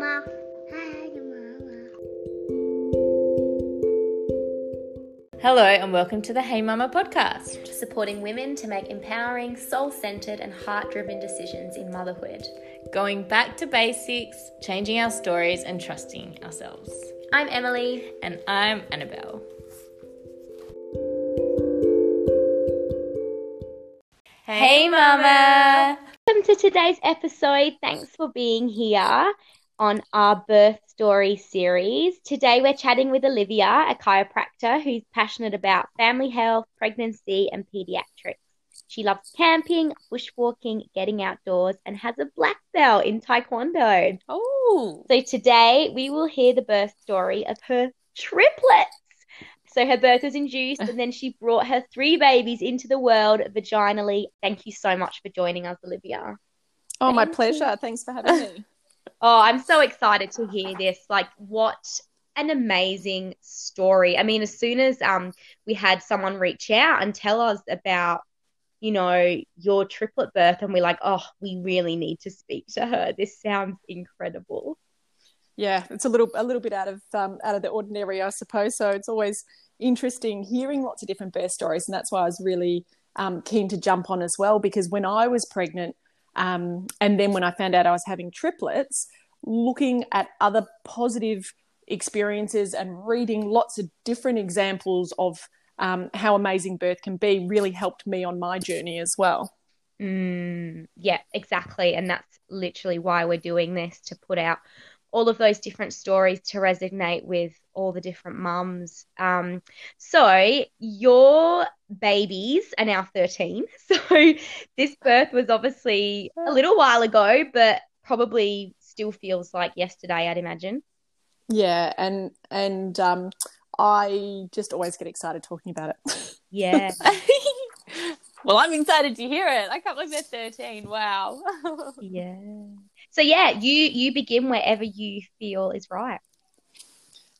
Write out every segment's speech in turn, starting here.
Mama. Hi, Mama. Hello, and welcome to the Hey Mama podcast. supporting women to make empowering, soul centered, and heart driven decisions in motherhood. Going back to basics, changing our stories, and trusting ourselves. I'm Emily. And I'm Annabelle. Hey, Mama! Welcome to today's episode. Thanks for being here on our birth story series. Today we're chatting with Olivia, a chiropractor who's passionate about family health, pregnancy, and pediatrics. She loves camping, bushwalking, getting outdoors, and has a black belt in Taekwondo. Oh! So today we will hear the birth story of her triplets. So her birth was induced, and then she brought her three babies into the world vaginally. Thank you so much for joining us, Olivia. Oh, my Thank pleasure. Thanks for having me. Oh, I'm so excited to hear this. Like, what an amazing story. I mean, as soon as um we had someone reach out and tell us about, you know, your triplet birth, and we're like, oh, we really need to speak to her. This sounds incredible. yeah, it's a little a little bit out of um, out of the ordinary, I suppose. So it's always interesting hearing lots of different birth stories, and that's why I was really um, keen to jump on as well. Because when I was pregnant, um, and then when I found out I was having triplets, looking at other positive experiences and reading lots of different examples of um, how amazing birth can be really helped me on my journey as well. Mm, yeah, exactly. And that's literally why we're doing this to put out all of those different stories to resonate with all the different mums. Um, so your babies are now 13. So this birth was obviously a little while ago, but probably still feels like yesterday, I'd imagine. Yeah, and and um, I just always get excited talking about it. Yeah. well, I'm excited to hear it. I can't believe they're 13. Wow. yeah. So yeah, you you begin wherever you feel is right.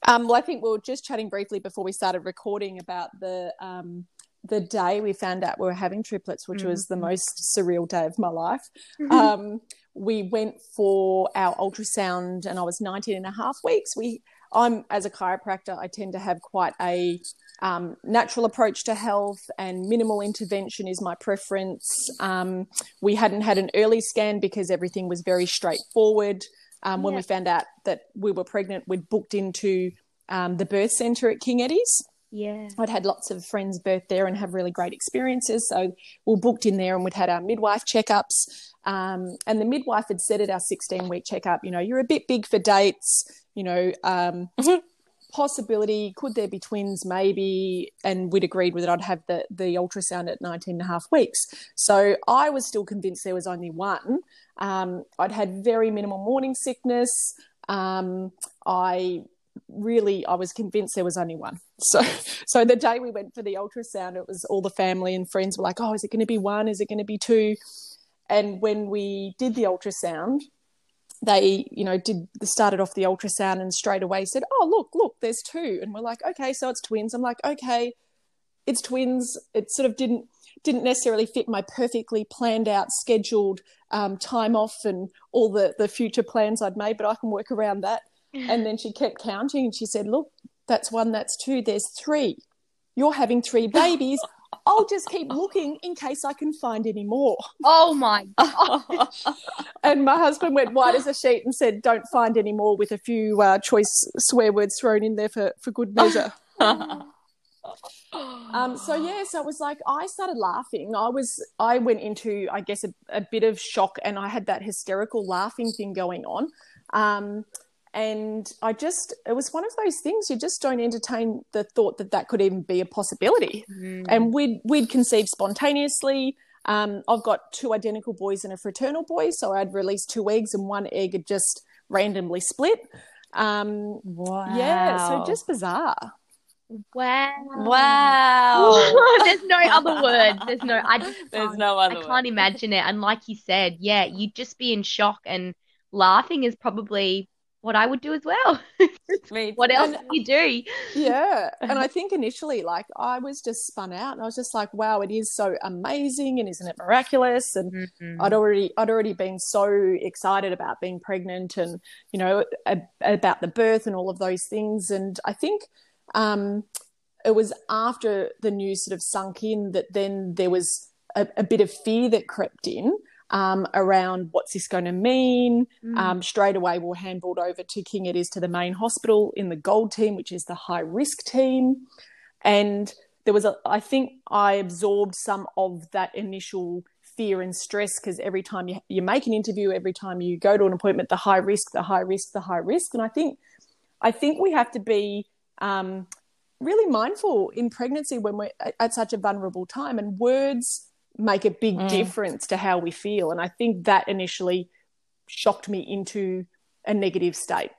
Um, well, I think we were just chatting briefly before we started recording about the um, the day we found out we were having triplets, which was the most surreal day of my life. Um, we went for our ultrasound, and I was 19 and a half weeks. We, I'm as a chiropractor, I tend to have quite a um, natural approach to health, and minimal intervention is my preference. Um, we hadn't had an early scan because everything was very straightforward. Um, when Yeah. we found out that we were pregnant, we'd booked into um, the birth centre at King Eddie's. Yeah. I'd had lots of friends birth there and have really great experiences. So we were booked in there and we'd had our midwife checkups. Um, and the midwife had said at our 16 week checkup, you know, you're a bit big for dates, you know, um, possibility, could there be twins? Maybe. And we'd agreed with it. I'd have the, the ultrasound at 19 and a half weeks. So I was still convinced there was only one. Um, I'd had very minimal morning sickness. Um, I really I was convinced there was only one. So so the day we went for the ultrasound, it was all the family and friends were like, "Oh, is it going to be one? Is it going to be two? And when we did the ultrasound, they you know did started off the ultrasound and straight away said, "Oh, look, look, there's two. And we're like, "Okay, so it's twins." I'm like, "Okay, it's twins." It sort of didn't didn't necessarily fit my perfectly planned out scheduled um, time off and all the the future plans I'd made, but I can work around that. And then she kept counting and she said, Look, that's one, that's two, there's three. You're having three babies. I'll just keep looking in case I can find any more. Oh my god. And my husband went white as a sheet and said, Don't find any more with a few uh, choice swear words thrown in there for, for good measure. Um, so yeah, so it was like I started laughing. I was I went into I guess a, a bit of shock, and I had that hysterical laughing thing going on. Um, and I just it was one of those things you just don't entertain the thought that that could even be a possibility. And we'd we'd conceived spontaneously. Um, I've got two identical boys and a fraternal boy, so I'd released two eggs, and one egg had just randomly split. Um, wow. Yeah, so just bizarre. Wow. Wow. There's no other words. There's no. I just. There's no other I can't imagine it. And like you said, yeah, you'd just be in shock and laughing is probably what I would do as well. What else And- do you do? yeah and i think initially like i was just spun out and i was just like wow it is so amazing and isn't it miraculous and Mm-hmm. i'd already i'd already been so excited about being pregnant and you know a, about the birth and all of those things and i think um it was after the news sort of sunk in that then there was a, a bit of fear that crept in um, around what's this going to mean. Mm. Um, straight away, we were handballed over to King Eddie's to the main hospital in the gold team, which is the high risk team. And there was a, I think I absorbed some of that initial fear and stress because every time you, you make an interview, every time you go to an appointment, the high risk, the high risk, the high risk. And I think, I think we have to be um, really mindful in pregnancy when we're at such a vulnerable time, and words make a big Mm. difference to how we feel. And I think that initially shocked me into a negative state.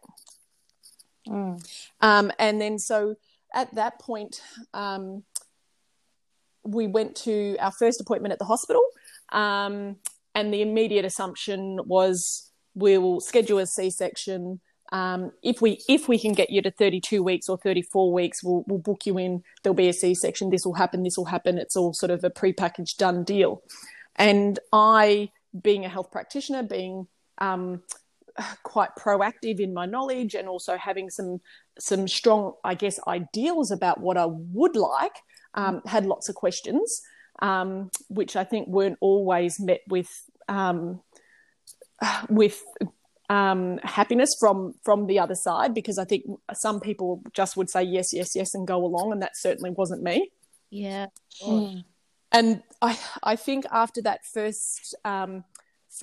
Mm. Um, and then so at that point, um, we went to our first appointment at the hospital. Um, and the immediate assumption was we will schedule a C-section. Um, if we if we can get you to 32 weeks or 34 weeks, we'll we'll book you in. There'll be a C-section. This will happen. This will happen. It's all sort of a prepackaged done deal. And I, being a health practitioner, being um, quite proactive in my knowledge and also having some some strong, I guess, ideals about what I would like, um, had lots of questions, um, which I think weren't always met with um, with um, happiness from from the other side, because I think some people just would say yes, yes, yes, and go along, and that certainly wasn't me Yeah. Mm. and I I think after that first um,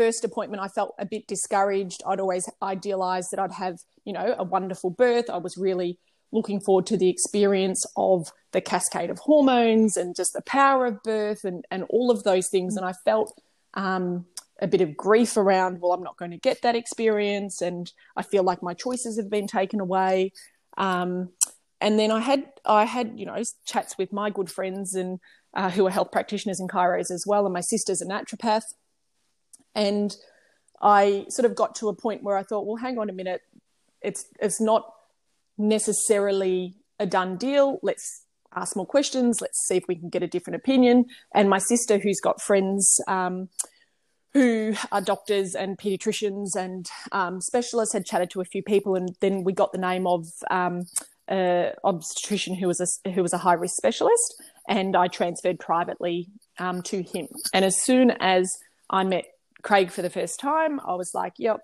first appointment, I felt a bit discouraged. I'd always idealised that I'd have you know a wonderful birth. I was really looking forward to the experience of the cascade of hormones and just the power of birth and and all of those things. And I felt um, a bit of grief around. Well, I'm not going to get that experience, and I feel like my choices have been taken away. Um, and then I had I had you know chats with my good friends and uh, who are health practitioners and chiros as well, and my sister's a naturopath. And I sort of got to a point where I thought, well, hang on a minute, it's it's not necessarily a done deal. Let's ask more questions. Let's see if we can get a different opinion. And my sister, who's got friends um, who are doctors and pediatricians and um, specialists, had chatted to a few people, and then we got the name of um, obstetrician who was a who was a high risk specialist, and I transferred privately um, to him. And as soon as I met Craig for the first time, I was like, "Yep,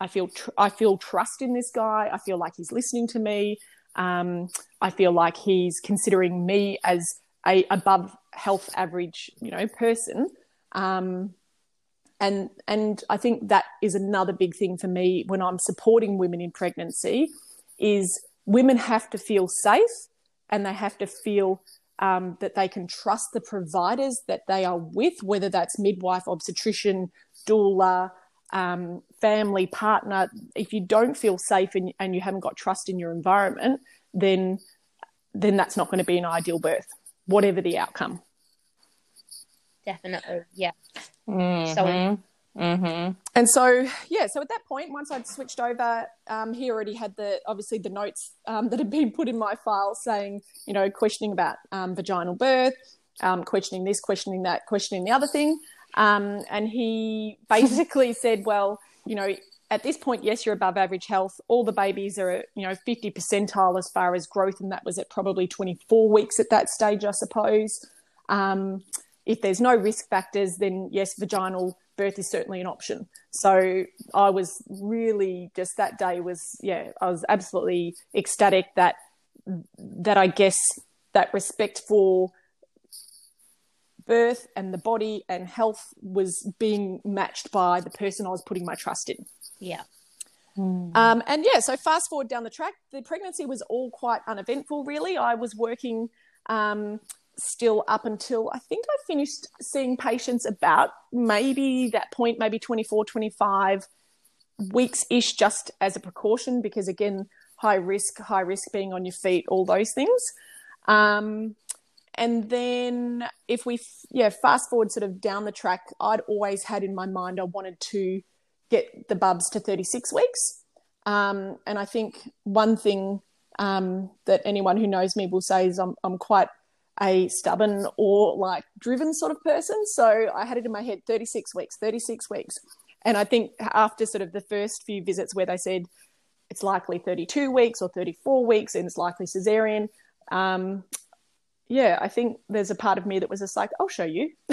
I feel tr- I feel trust in this guy. I feel like he's listening to me. Um, I feel like he's considering me as a above health average, you know, person." And and I think that is another big thing for me when I'm supporting women in pregnancy is women have to feel safe and they have to feel um, that they can trust the providers that they are with, whether that's midwife, obstetrician, doula, um, family, partner. If you don't feel safe and, and you haven't got trust in your environment, then then that's not going to be an ideal birth, whatever the outcome. Definitely. Yeah. Mhm. Mhm. and so yeah so at that point once i'd switched over um, he already had the obviously the notes um, that had been put in my file saying you know questioning about um, vaginal birth um, questioning this questioning that questioning the other thing um, and he basically said well you know at this point yes you're above average health all the babies are you know 50 percentile as far as growth and that was at probably 24 weeks at that stage i suppose um, if there's no risk factors then yes vaginal birth is certainly an option. So I was really just that day was yeah I was absolutely ecstatic that that I guess that respect for birth and the body and health was being matched by the person I was putting my trust in. Yeah. Um, and yeah, so fast forward down the track, the pregnancy was all quite uneventful, really. I was working um, still up until I think I finished seeing patients about maybe that point, maybe 24, 25 weeks ish, just as a precaution, because again, high risk, high risk being on your feet, all those things. Um, and then if we, yeah, fast forward sort of down the track, I'd always had in my mind I wanted to get the bubs to 36 weeks. Um, and I think one thing um, that anyone who knows me will say is I'm, I'm quite a stubborn or like driven sort of person. So I had it in my head 36 weeks, 36 weeks. And I think after sort of the first few visits where they said it's likely 32 weeks or 34 weeks and it's likely cesarean, um, yeah, I think there's a part of me that was just like, I'll show you.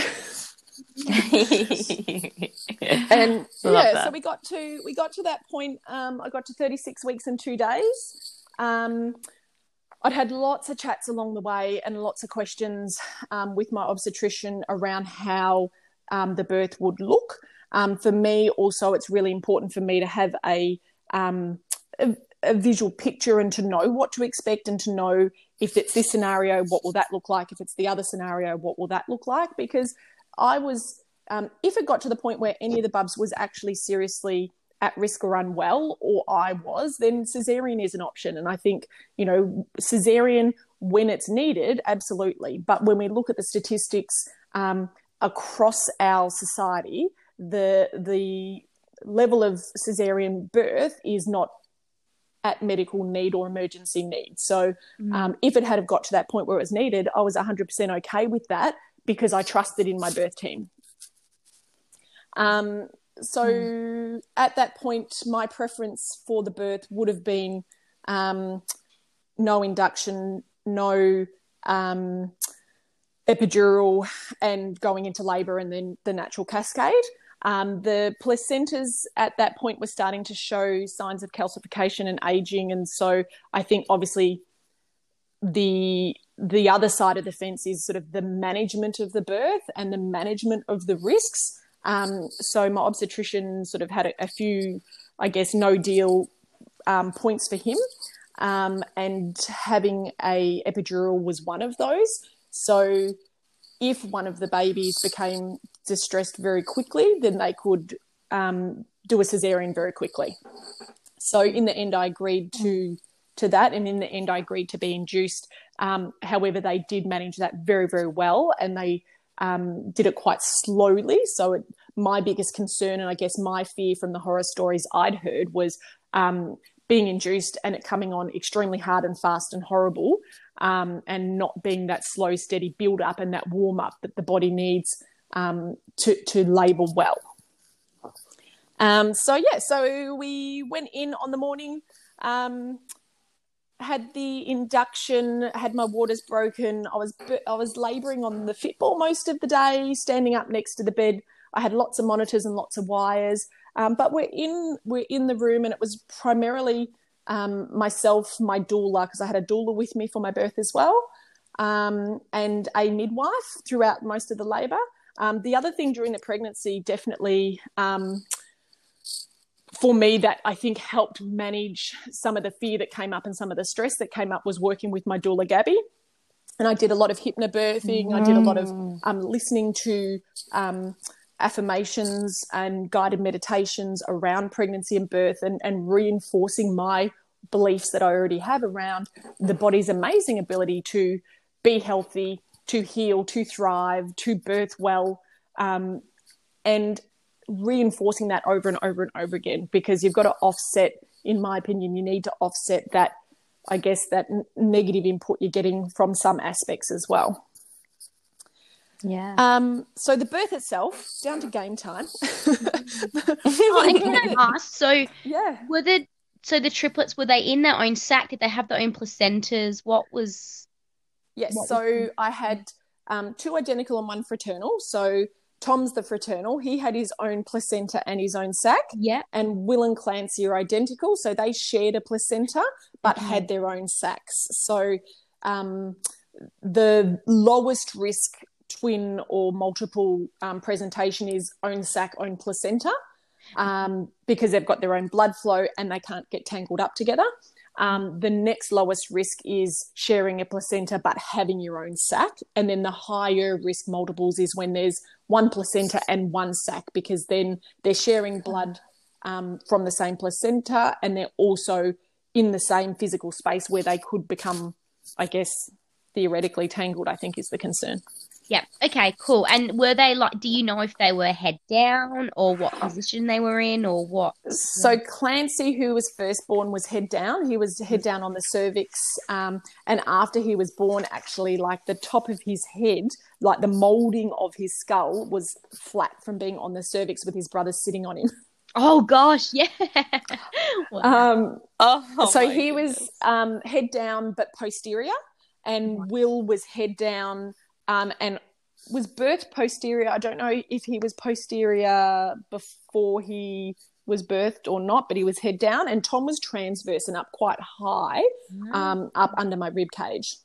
and yeah, so we got to we got to that point. Um, I got to 36 weeks and two days. Um, I'd had lots of chats along the way and lots of questions um, with my obstetrician around how um, the birth would look. Um, for me, also, it's really important for me to have a, um, a, a visual picture and to know what to expect and to know if it's this scenario, what will that look like? If it's the other scenario, what will that look like? Because I was, um, if it got to the point where any of the bubs was actually seriously at risk or unwell, or I was, then cesarean is an option. And I think, you know, cesarean when it's needed, absolutely. But when we look at the statistics um, across our society, the the level of cesarean birth is not at medical need or emergency need. So mm. um, if it had have got to that point where it was needed, I was 100% okay with that because I trusted in my birth team. Um, so mm. at that point, my preference for the birth would have been um, no induction, no um, epidural, and going into labour and then the natural cascade. Um, the placentas at that point were starting to show signs of calcification and aging, and so I think obviously the the other side of the fence is sort of the management of the birth and the management of the risks. Um, so my obstetrician sort of had a, a few, I guess, no deal um, points for him, um, and having a epidural was one of those. So if one of the babies became distressed very quickly, then they could um, do a cesarean very quickly. So in the end, I agreed to to that, and in the end, I agreed to be induced. Um, however, they did manage that very very well, and they um, did it quite slowly. So it, my biggest concern, and I guess my fear from the horror stories I'd heard, was um, being induced and it coming on extremely hard and fast and horrible, um, and not being that slow, steady build up and that warm up that the body needs um, to to labour well. Um, so yeah, so we went in on the morning, um, had the induction, had my waters broken. I was I was labouring on the fitball most of the day, standing up next to the bed. I had lots of monitors and lots of wires, um, but we're in we're in the room, and it was primarily um, myself, my doula, because I had a doula with me for my birth as well, um, and a midwife throughout most of the labour. Um, the other thing during the pregnancy, definitely um, for me, that I think helped manage some of the fear that came up and some of the stress that came up was working with my doula, Gabby. And I did a lot of hypnobirthing. Mm. I did a lot of mm. um, listening to um, affirmations and guided meditations around pregnancy and birth and, and reinforcing my beliefs that I already have around the body's amazing ability to be healthy, to heal, to thrive, to birth well, um, and reinforcing that over and over and over again because you've got to offset, in my opinion, you need to offset that, I guess, that negative input you're getting from some aspects as well. Yeah. Um, so the birth itself, down to game time. oh, and can I ask? So, yeah, were the so the triplets were they in their own sac? Did they have their own placentas? What was Yes. What so I had um, two identical and one fraternal. So Tom's the fraternal. He had his own placenta and his own sac. Yeah. And Will and Clancy are identical. So they shared a placenta but mm-hmm. had their own sacs. So um, the lowest risk twin or multiple um, presentation is own sac, own placenta. Um, because they've got their own blood flow and they can't get tangled up together. Um, the next lowest risk is sharing a placenta but having your own sac. And then the higher risk multiples is when there's one placenta and one sac because then they're sharing blood um, from the same placenta and they're also in the same physical space where they could become, I guess, theoretically tangled, I think is the concern. Yep. Okay, cool. And were they like, do you know if they were head down or what position they were in or what? So Clancy, who was first born, was head down. He was head down on the cervix, um, and after he was born, actually, like the top of his head, like the molding of his skull, was flat from being on the cervix with his brother sitting on him. Oh gosh, yeah. Wow. Um, Oh, so he goodness. was um, head down but posterior, and Will was head down um, and was birthed posterior. I don't know if he was posterior before he was birthed or not, but he was head down, and Tom was transverse and up quite high, um, up under my rib cage.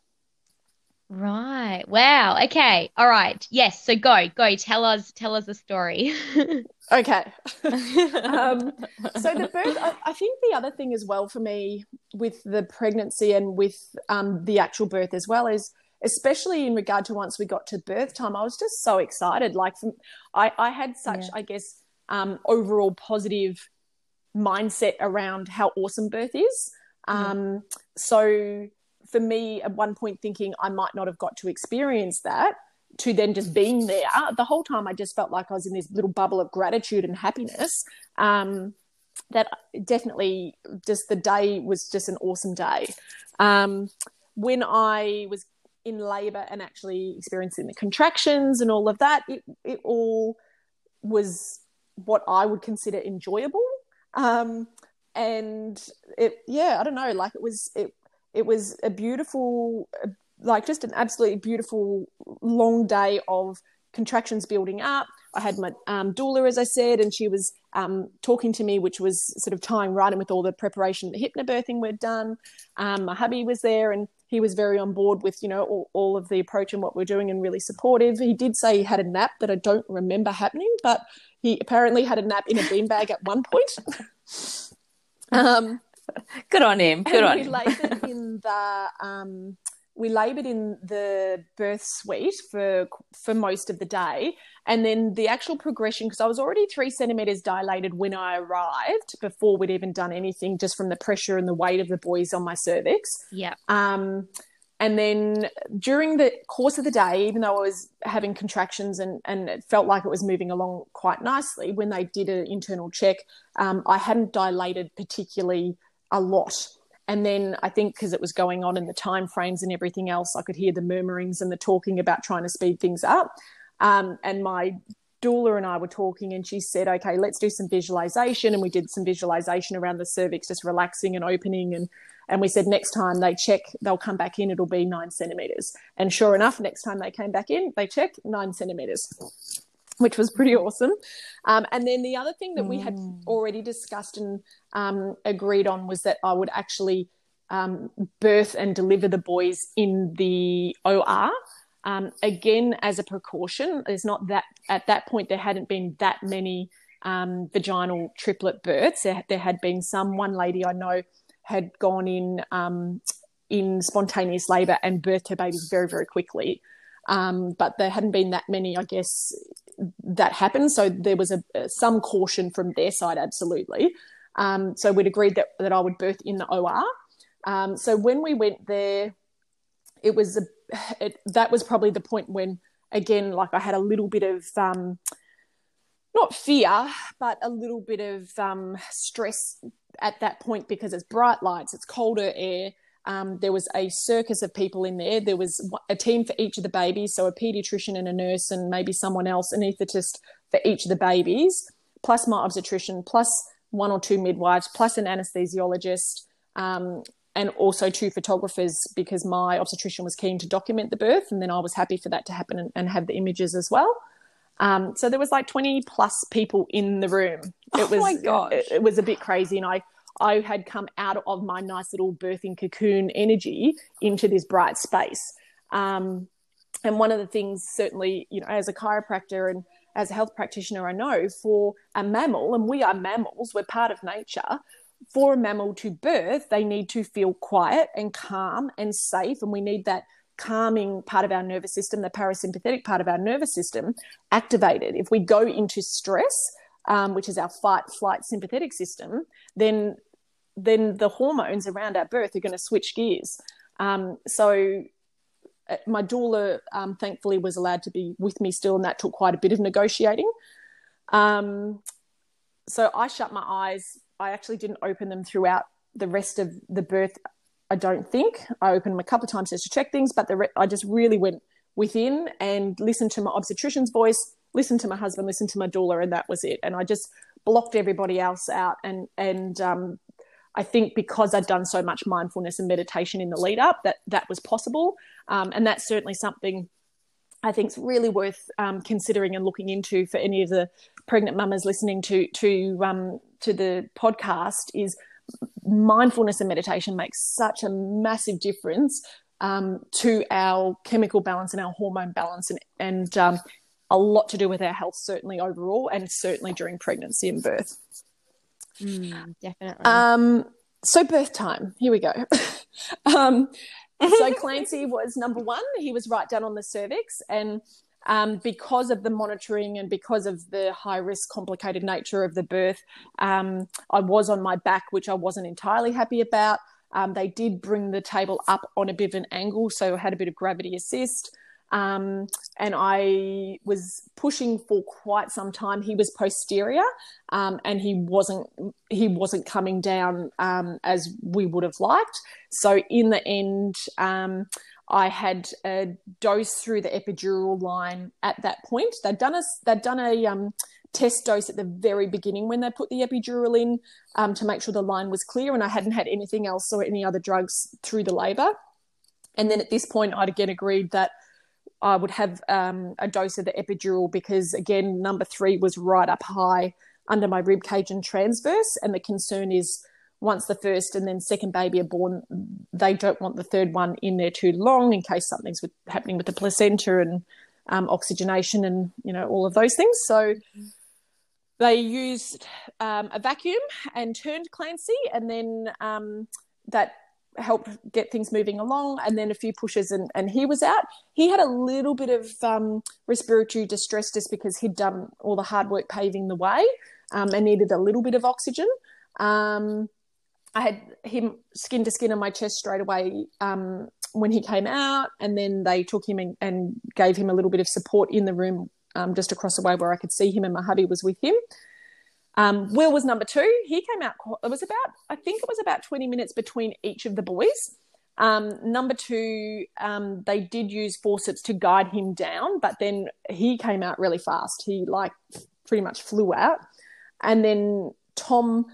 Right. Wow. Okay. All right. Yes. So go, go. Tell us, tell us the story. Okay. um, so the birth, I, I think the other thing as well for me with the pregnancy and with um, the actual birth as well is, especially in regard to once we got to birth time, I was just so excited. Like from, I, I had such, Yeah. I guess, um, overall positive mindset around how awesome birth is. Um, so for me, at one point thinking I might not have got to experience that, to then just being there the whole time, I just felt like I was in this little bubble of gratitude and happiness. Um, that definitely just the day was just an awesome day. Um, when I was in labor and actually experiencing the contractions and all of that, it, it all was what I would consider enjoyable. Um, and it, yeah, I don't know, like it was, it, it was a beautiful, like just an absolutely beautiful long day of contractions building up. I had my um, doula, as I said, and she was um, talking to me, which was sort of tying right in with all the preparation, the hypnobirthing we'd done. Um, my hubby was there, and he was very on board with you know all, all of the approach and what we're doing, and really supportive. He did say he had a nap that I don't remember happening, but he apparently had a nap in a beanbag at one point. um, Good on him. Good on we him. in the um, we laboured in the birth suite for for most of the day, and then the actual progression because I was already three centimeters dilated when I arrived before we'd even done anything, just from the pressure and the weight of the boys on my cervix. yeah. Um, and then during the course of the day, even though I was having contractions and, and it felt like it was moving along quite nicely, when they did an internal check, um, I hadn't dilated particularly a lot. And then I think because it was going on in the time frames and everything else, I could hear the murmurings and the talking about trying to speed things up. Um, and my doula and I were talking, and she said, "Okay, let's do some visualization." And we did some visualization around the cervix, just relaxing and opening. And and we said next time they check, they'll come back in. It'll be nine centimeters. And sure enough, next time they came back in, they checked nine centimeters, which was pretty awesome. Um, and then the other thing that we had already discussed and um, agreed on was that I would actually um, birth and deliver the boys in the OR. Um, again, as a precaution, there's not that at that point there hadn't been that many um, vaginal triplet births. There, there had been some. One lady I know had gone in um, in spontaneous labour and birthed her babies very very quickly, um, but there hadn't been that many, I guess, that happened. So there was a, some caution from their side, absolutely. Um, so we'd agreed that that I would birth in the OR. Um, so when we went there, it was a, it, that was probably the point when again, like I had a little bit of um, not fear, but a little bit of um, stress at that point because it's bright lights, it's colder air. Um, there was a circus of people in there. There was a team for each of the babies, so a pediatrician and a nurse, and maybe someone else, an anaesthetist for each of the babies, plus my obstetrician, plus one or two midwives, plus an anesthesiologist, um, and also two photographers because my obstetrician was keen to document the birth, and then I was happy for that to happen and, and have the images as well. Um, so there was like 20 plus people in the room. It Oh was, my gosh. It, it was a bit crazy. And I, I had come out of my nice little birthing cocoon energy into this bright space. Um, and one of the things, certainly, you know, as a chiropractor and as a health practitioner, I know for a mammal, and we are mammals, we're part of nature. For a mammal to birth, they need to feel quiet and calm and safe, and we need that calming part of our nervous system, the parasympathetic part of our nervous system, activated. If we go into stress, um, which is our fight, flight, sympathetic system, then then the hormones around our birth are going to switch gears. Um, so uh, my doula, um, thankfully, was allowed to be with me still, and that took quite a bit of negotiating. Um, so I shut my eyes. I actually didn't open them throughout the rest of the birth. I don't think I opened them a couple of times just to check things, but re- I just really went within and listened to my obstetrician's voice, listened to my husband, listened to my doula, and that was it. And I just blocked everybody else out. And and um, I think because I'd done so much mindfulness and meditation in the lead up, that that was possible. Um, and that's certainly something I think is really worth um, considering and looking into for any of the pregnant mamas listening to to um, to the podcast. Is mindfulness and meditation makes such a massive difference um, to our chemical balance and our hormone balance, and, and um, a lot to do with our health, certainly overall, and certainly during pregnancy and birth. Mm, definitely. Um, so birth time. Here we go. um, so Clancy was number one. He was right down on the cervix, and um, because of the monitoring and because of the high risk, complicated nature of the birth, um, I was on my back, which I wasn't entirely happy about. Um, they did bring the table up on a bit of an angle, so I had a bit of gravity assist. Um, and I was pushing for quite some time. He was posterior, um, and he wasn't he wasn't coming down um, as we would have liked. So in the end, um, I had a dose through the epidural line at that point. They'd done a they'd done a um, test dose at the very beginning when they put the epidural in um, to make sure the line was clear, and I hadn't had anything else or any other drugs through the labour. And then at this point, I'd again agreed that I would have um, a dose of the epidural because, again, number three was right up high under my rib cage and transverse. And the concern is once the first and then second baby are born, they don't want the third one in there too long in case something's with, happening with the placenta and um, oxygenation and you know all of those things. So they used um, a vacuum and turned Clancy, and then um, that helped get things moving along and then a few pushes and, and he was out. He had a little bit of um, respiratory distress just because he'd done all the hard work paving the way um, and needed a little bit of oxygen. Um, i had him skin to skin on my chest straight away um, when he came out and then they took him and, and, gave him a little bit of support in the room um, just across the way where i could see him and my hubby was with him um, Will was number two. He came out. It was about, I think it was about twenty minutes between each of the boys. Um, number two, um, they did use forceps to guide him down, but then he came out really fast. He like pretty much flew out, and then Tom,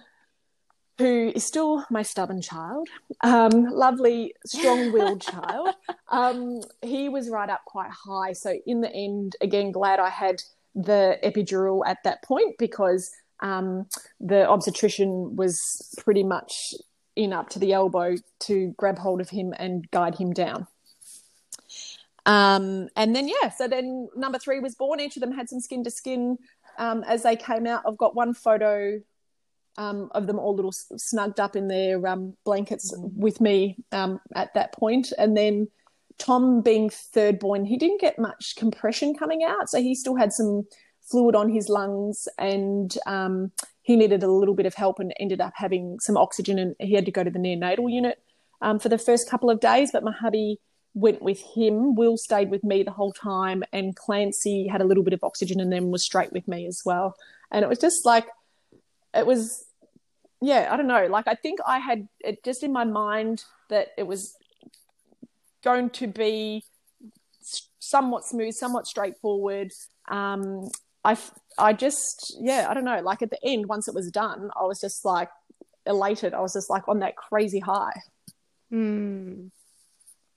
who is still my stubborn child, um, lovely, strong-willed child, um, he was right up quite high. So in the end, again, glad I had the epidural at that point because um, the obstetrician was pretty much in up to the elbow to grab hold of him and guide him down. Um, and then, yeah, so then number three was born. Each of them had some skin to skin um, as they came out. I've got one photo um, of them all little snugged up in their um, blankets with me um, at that point. And then Tom, being third born, he didn't get much compression coming out. So he still had some fluid on his lungs and um, he needed a little bit of help and ended up having some oxygen and he had to go to the neonatal unit um, for the first couple of days but hubby went with him. Will stayed with me the whole time and clancy had a little bit of oxygen and then was straight with me as well. And it was just like it was yeah i don't know. Like i think i had it just in my mind that it was going to be somewhat smooth somewhat straightforward um, I, I just, yeah, I don't know. Like at the end, once it was done, I was just like elated. I was just like on that crazy high. Hmm.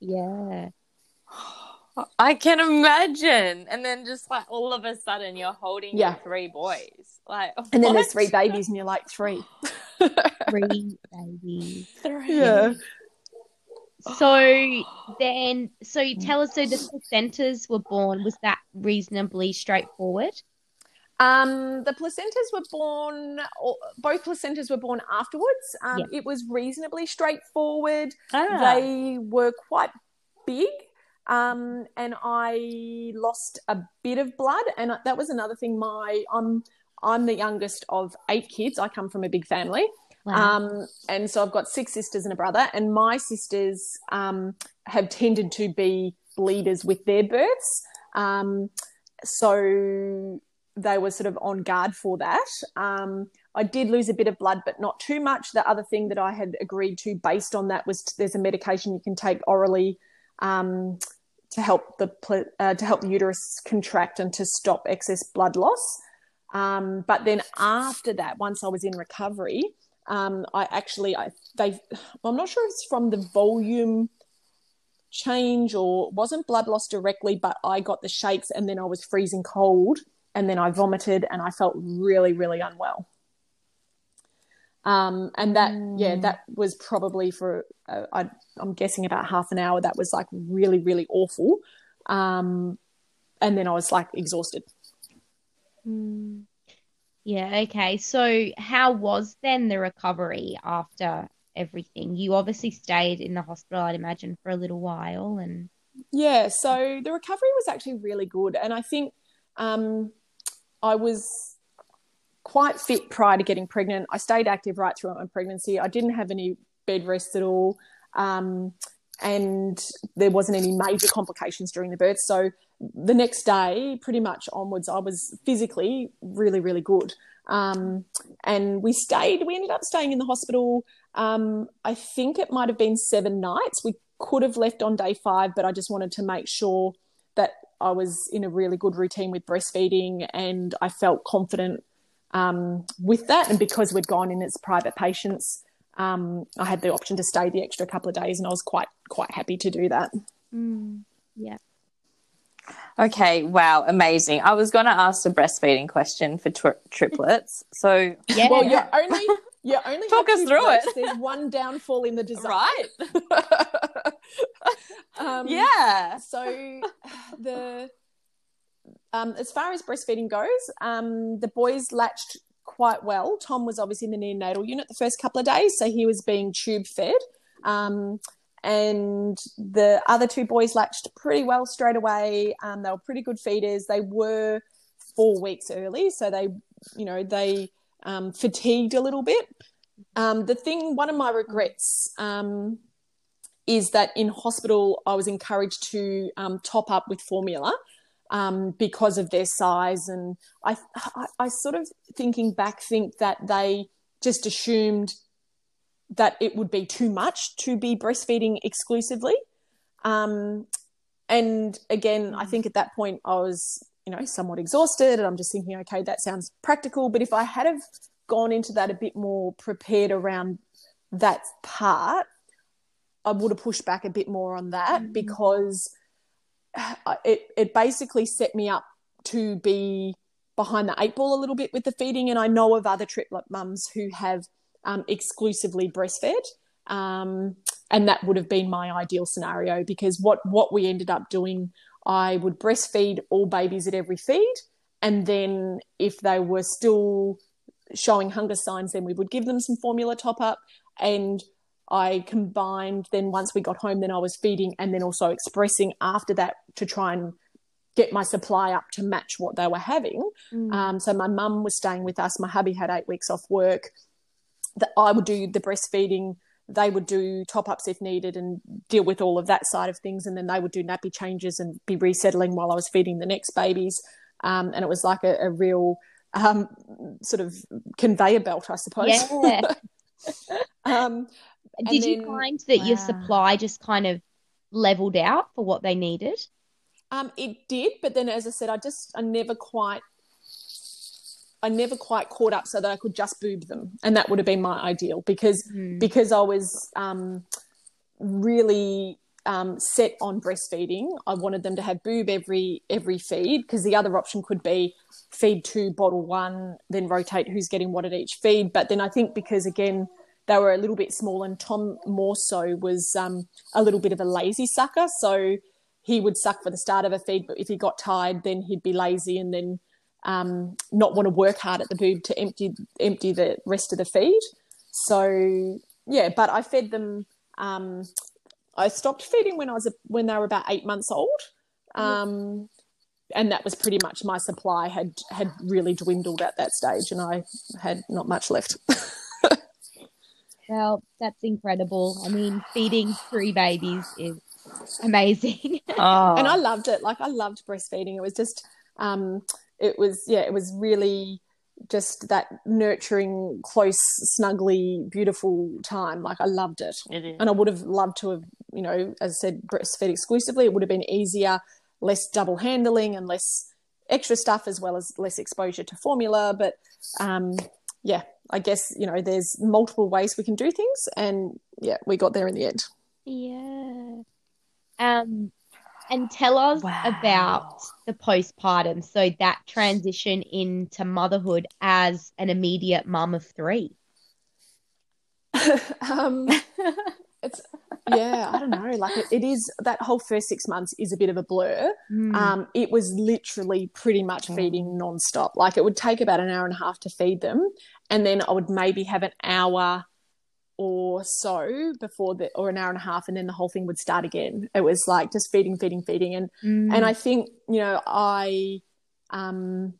Yeah. I can imagine. And then just like all of a sudden you're holding Yeah. your three boys. Like And then there's three babies, and you're like three. Three babies. Three. yeah. So then, so you tell us, so the placentas were born. Was that reasonably straightforward? Um, the placentas were born, both placentas were born afterwards. Um, Yeah. It was reasonably straightforward. Ah. They were quite big. Um, and I lost a bit of blood, and that was another thing. My I'm I'm the youngest of eight kids. I come from a big family, um, and so I've got six sisters and a brother. And my sisters um, have tended to be bleeders with their births. Um, so they were sort of on guard for that. Um, I did lose a bit of blood, but not too much. The other thing that I had agreed to based on that was there's a medication you can take orally um, to help the uh, to help the uterus contract and to stop excess blood loss. Um, but then after that, once I was in recovery, um, I actually I they I'm not sure if it's from the volume change or wasn't blood loss directly, but I got the shakes and then I was freezing cold and then I vomited and I felt really really unwell. Um, and that mm. yeah that was probably for uh, I, am guessing about half an hour. That was like really really awful. Um, and then I was like exhausted. Mm. Yeah, okay. So, how was then the recovery after everything? You obviously stayed in the hospital, I'd imagine, for a little while. And yeah, so the recovery was actually really good. And I think um, I was quite fit prior to getting pregnant. I stayed active right throughout my pregnancy. I didn't have any bed rest at all. Um, and there wasn't any major complications during the birth. So the next day, pretty much onwards, I was physically really, really good. Um, and we stayed, we ended up staying in the hospital. Um, I think it might have been seven nights. We could have left on day five, but I just wanted to make sure that I was in a really good routine with breastfeeding and I felt confident um, with that. And because we'd gone in as private patients, um, I had the option to stay the extra couple of days, and I was quite quite happy to do that. Mm, yeah. Okay, wow, amazing. I was going to ask a breastfeeding question for tri- triplets. So, yeah. Well, you're only you're only talk us through it. There's one downfall in the design, right? um, yeah. So the um, as far as breastfeeding goes, um, the boys latched quite well. Tom was obviously in the neonatal unit the first couple of days, so he was being tube fed. Um, and the other two boys latched pretty well straight away. Um, they were pretty good feeders. They were four weeks early, so they, you know, they um, fatigued a little bit. Um, the thing, one of my regrets um, is that in hospital I was encouraged to um, top up with formula um, because of their size, and I, I, I sort of thinking back think that they just assumed that it would be too much to be breastfeeding exclusively. Um, and again, I think at that point I was, you know, somewhat exhausted, and I'm just thinking, okay, that sounds practical. But if I had have gone into that a bit more prepared around that part, I would have pushed back a bit more on that mm-hmm. because it it basically set me up to be behind the eight ball a little bit with the feeding. And I know of other triplet mums who have um, exclusively breastfed. Um, and that would have been my ideal scenario because what, what we ended up doing, I would breastfeed all babies at every feed. And then if they were still showing hunger signs, then we would give them some formula top up. And I combined, then once we got home, then I was feeding and then also expressing after that to try and get my supply up to match what they were having. Mm. Um, so my mum was staying with us. My hubby had eight weeks off work that I would do the breastfeeding, they would do top ups if needed and deal with all of that side of things, and then they would do nappy changes and be resettling while I was feeding the next babies. Um, and it was like a, a real um, sort of conveyor belt, I suppose. Yeah. um, Did you find that wow. your supply just kind of leveled out for what they needed? Um, it did, but then as I said, I just I never quite I never quite caught up so that I could just boob them, and that would have been my ideal because mm. because I was um, really um, set on breastfeeding. I wanted them to have boob every every feed because the other option could be feed two, bottle one, then rotate who's getting what at each feed. But then I think because again they were a little bit small, and Tom more so was um, a little bit of a lazy sucker, so he would suck for the start of a feed, but if he got tired, then he'd be lazy and then um, not want to work hard at the boob to empty empty the rest of the feed. So yeah, but I fed them. Um, I stopped feeding when I was a, when they were about eight months old, um, and that was pretty much my supply had had really dwindled at that stage, and I had not much left. well, that's incredible. I mean, feeding three babies is amazing. Oh, and I loved it. Like I loved breastfeeding. It was just, um, it was yeah, it was really just that nurturing, close, snuggly, beautiful time. Like I loved it, it is. and I would have loved to have, you know, as I said, breastfed exclusively. It would have been easier, less double handling, and less extra stuff, as well as less exposure to formula. But um, yeah, I guess you know, there's multiple ways we can do things, and yeah, we got there in the end. Yeah. Um, and tell us Wow. about the postpartum. So that transition into motherhood as an immediate mum of three. um, it's yeah, I don't know. Like it, it is that whole first six months is a bit of a blur. Mm. Um, it was literally pretty much feeding nonstop. Like it would take about an hour and a half to feed them, and then I would maybe have an hour or so before the or an hour and a half, and then the whole thing would start again. It was like just feeding, feeding, feeding, and Mm. and I think you know I um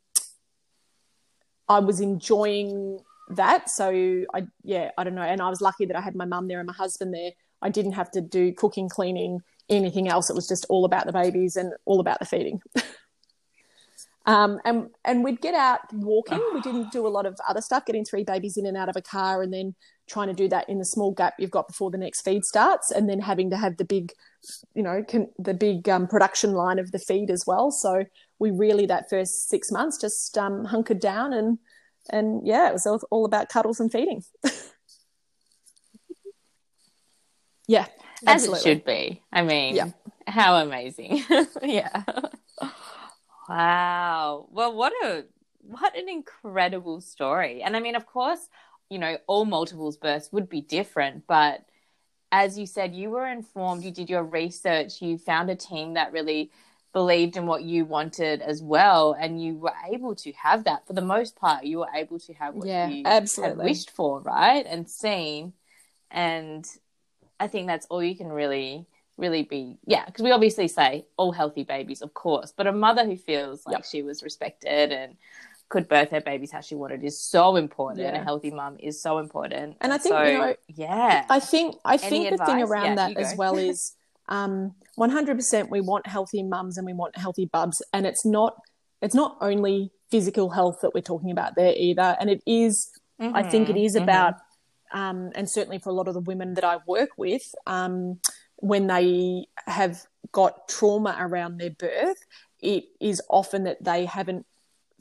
I was enjoying that so I yeah I don't know and I was lucky that I had my mum there and my husband there I didn't have to do cooking cleaning anything else. It was just all about the babies and all about the feeding. Um and and we'd get out walking. We didn't do a lot of other stuff getting three babies in and out of a car and then trying to do that in the small gap you've got before the next feed starts and then having to have the big you know the big um, production line of the feed as well. So we really that first six months just um, hunkered down and and yeah it was all about cuddles and feeding yeah As absolutely. it should be. I mean, Yeah. how amazing. yeah. Wow. Well, what a what an incredible story. And I mean, of course, you know, all multiples births would be different, but as you said, you were informed, you did your research, you found a team that really believed in what you wanted as well, and you were able to have that for the most part. You were able to have what Yeah, you absolutely. had wished for, right? And seen. And I think that's all you can really, really be. Yeah, because we obviously say all healthy babies, of course, but a mother who feels like Yep. she was respected and could birth her babies how she wanted is so important. Yeah. A healthy mum is so important. And I think, so, you know, yeah, I think I think the thing around Yeah, that as well is um, 100% we want healthy mums and we want healthy bubs and it's not it's not only physical health that we're talking about there either and it is I think it is Mhm, about um, and certainly for a lot of the women that I work with um, when they have got trauma around their birth it is often that they haven't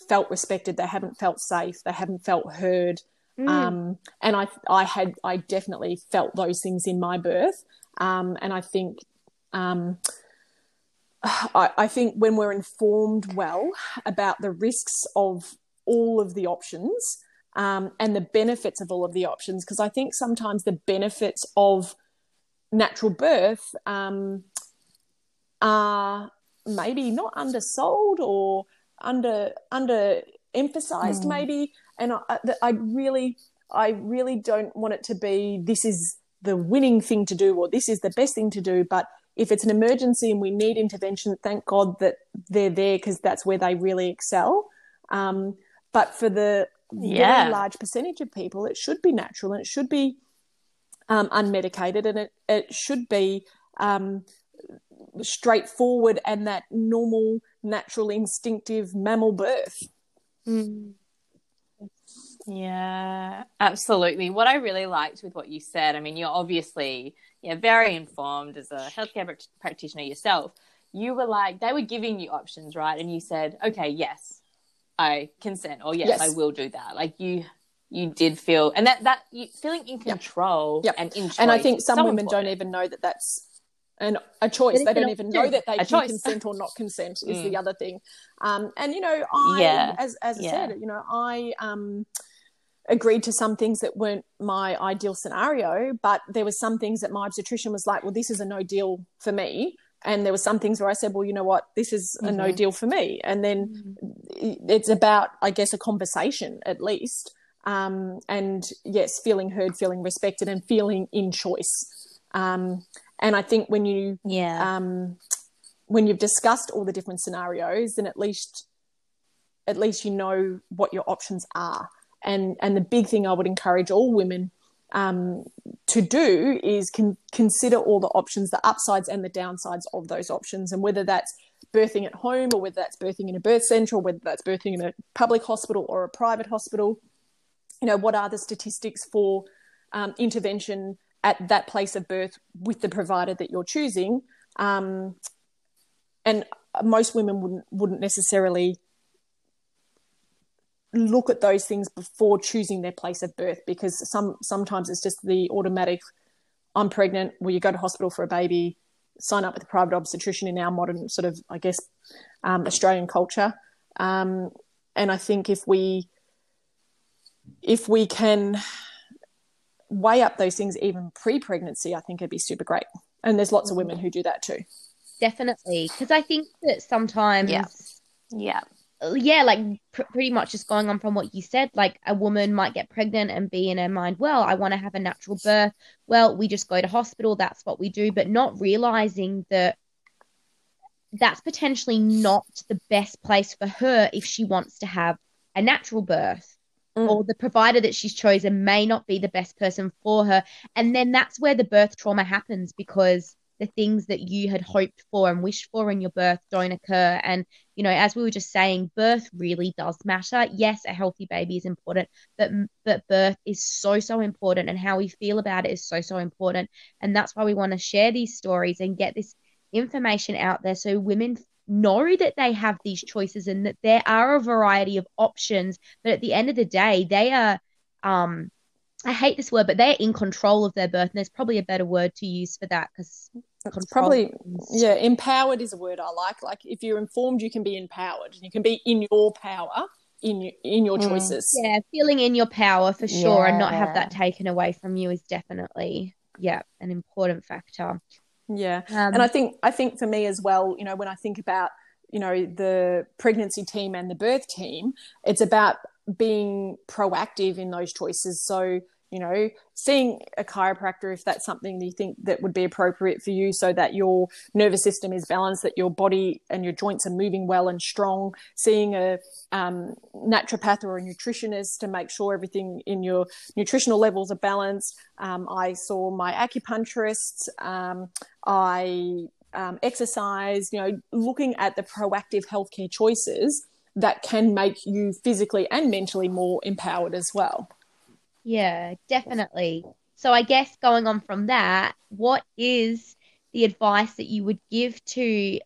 felt respected they haven't felt safe they haven't felt heard Mm. um, and I I had I definitely felt those things in my birth, um, and I think um, I, I think when we're informed well about the risks of all of the options um, and the benefits of all of the options, because I think sometimes the benefits of natural birth um, are maybe not undersold or under under emphasized Mm. maybe. And I, I- really i really don't want it to be this is the winning thing to do or this is the best thing to do. But if it's an emergency and we need intervention thank god that they're there because that's where they really excel. Um, but for the Yeah. very large percentage of people it should be natural and it should be um, unmedicated and it, it should be um, straightforward and that normal natural instinctive mammal birth Mm. Yeah, absolutely. What I really liked with what you said, I mean, you're obviously yeah very informed as a healthcare practitioner yourself. You were like they were giving you options, right? And you said, okay, yes, I consent, or yes, Yes. I will do that. Like you, you did feel, and that that you, feeling in Yep. control Yep. and in choice. and i think some so women important. don't even know that that's an, a choice they don't even know option. that they A can choice. consent or not consent is Mm. the other thing um, and you know i Yeah. as, as i Yeah. said you know i um, agreed to some things that weren't my ideal scenario but there were some things that my obstetrician was like well this is a no deal for me and there were some things where i said well you know what? This is a no Mhm. deal for me. And then it's about i guess a conversation at least um, and yes feeling heard feeling respected and feeling in choice. Um, and i think when you Yeah, um, when you've discussed all the different scenarios then at least at least you know what your options are. And and the big thing i would encourage all women um, to do is con- consider all the options, the upsides and the downsides of those options, and whether that's birthing at home or whether that's birthing in a birth centre or whether that's birthing in a public hospital or a private hospital. You know, what are the statistics for um, intervention at that place of birth with the provider that you're choosing? Um, and most women wouldn't wouldn't necessarily look at those things before choosing their place of birth because some sometimes it's just the automatic I'm pregnant, will you go to hospital for a baby, sign up with a private obstetrician in our modern sort of, I guess, um, Australian culture. Um, and I think if we if we can weigh up those things even pre-pregnancy, I think it'd be super great. And there's lots of women who do that too. Definitely, because I think that sometimes, Yeah. Yeah. Yeah, like pr- pretty much just going on from what you said, like a woman might get pregnant and be in her mind, well, I want to have a natural birth. Well, we just go to hospital, that's what we do, but not realizing that that's potentially not the best place for her if she wants to have a natural birth. Mm. Or the provider that she's chosen may not be the best person for her. And then that's where the birth trauma happens because the things that you had hoped for and wished for in your birth don't occur. And you know, as we were just saying, birth really does matter. Yes, a healthy baby is important, but but birth is so so important, and how we feel about it is so so important. And that's why we want to share these stories and get this information out there so women know that they have these choices and that there are a variety of options. But at the end of the day, they are. Um, I hate this word, but they're in control of their birth, and there's probably a better word to use for that because It's probably yeah, empowered is a word I like. Like if you're informed, you can be empowered. You can be in your power in your, in your Mm. choices. yeah, feeling in your power for sure, and not have that taken away from you is definitely yeah an important factor. Yeah. Um, and I think I think for me as well, you know, when I think about you know the pregnancy team and the birth team, it's about being proactive in those choices. So you know, seeing a chiropractor if that's something that you think that would be appropriate for you, so that your nervous system is balanced, that your body and your joints are moving well and strong. Seeing a um, naturopath or a nutritionist to make sure everything in your nutritional levels are balanced. Um, I saw my acupuncturist. Um, I um, exercise, you know, looking at the proactive healthcare choices that can make you physically and mentally more empowered as well. Yeah, definitely. So I guess going on from that, what is the advice that you would give to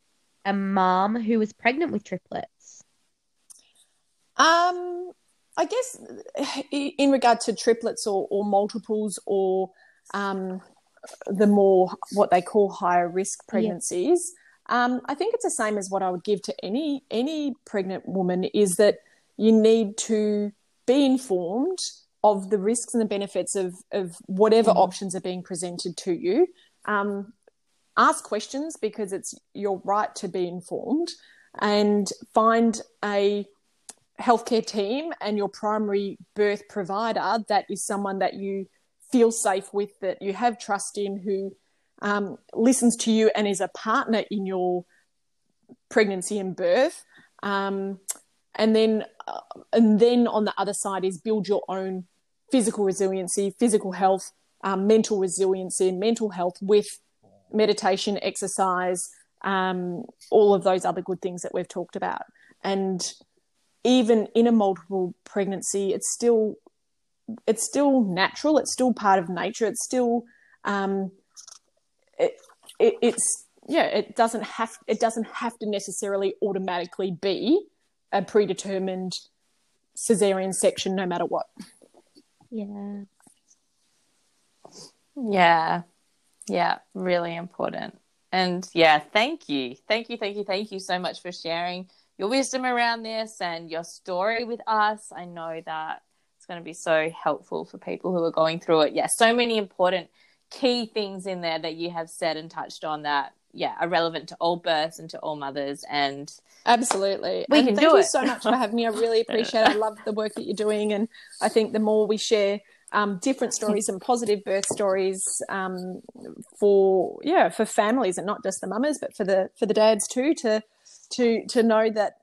a mom who is pregnant with triplets? Um, I guess in regard to triplets or, or multiples or um, the more what they call higher risk pregnancies, um, I think it's the same as what I would give to any any pregnant woman is that you need to be informed of the risks and the benefits of of whatever options are being presented to you. Um, ask questions because it's your right to be informed, and find a healthcare team and your primary birth provider that is someone that you feel safe with, that you have trust in, who um, listens to you and is a partner in your pregnancy and birth. Um, and then, uh, and then on the other side is build your own physical resiliency, physical health, um, mental resiliency, and mental health with meditation, exercise, um, all of those other good things that we've talked about. And even in a multiple pregnancy, it's still it's still natural. It's still part of nature. It's still um, it, it, it's yeah. It doesn't have it doesn't have to necessarily automatically be a predetermined cesarean section, no matter what. Yeah. Yeah. Yeah. Really important. And yeah, thank you. Thank you. Thank you. Thank you so much for sharing your wisdom around this and your story with us. I know that it's going to be so helpful for people who are going through it. Yeah. So many important key things in there that you have said and touched on that, yeah, are relevant to all births and to all mothers. And Absolutely. We and can thank do you it. so much for having me. I really appreciate it. I love the work that you're doing. And I think the more we share um, different stories and positive birth stories um, for, yeah, for families and not just the mamas, but for the, for the dads too, to, to, to know that,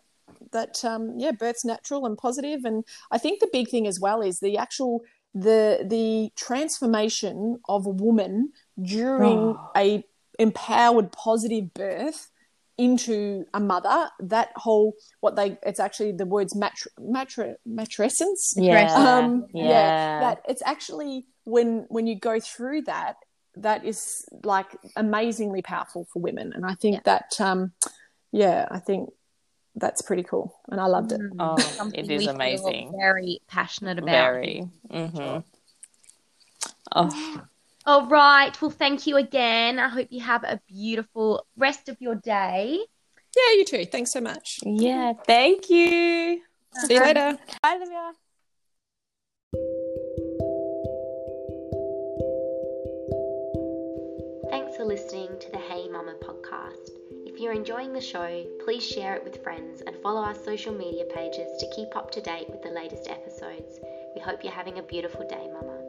that, um, yeah, birth's natural and positive. And I think the big thing as well is the actual the the transformation of a woman during Oh. a empowered positive birth into a mother that whole what they it's actually the words matr- matr- matrescence Yeah. um yeah. that it's actually when when you go through that that is like amazingly powerful for women and i think Yeah. that um yeah i think that's pretty cool and i loved it Oh, Something it we is feel amazing. Very passionate about. Very. hmm Oh, All right. Well, thank you again. I hope you have a beautiful rest of your day. yeah you too thanks so much yeah. Thank you. see you later Bye, Olivia. Thanks for listening to the Hey Mama podcast. If you're enjoying the show, please share it with friends and follow our social media pages to keep up to date with the latest episodes. We hope you're having a beautiful day, Mama.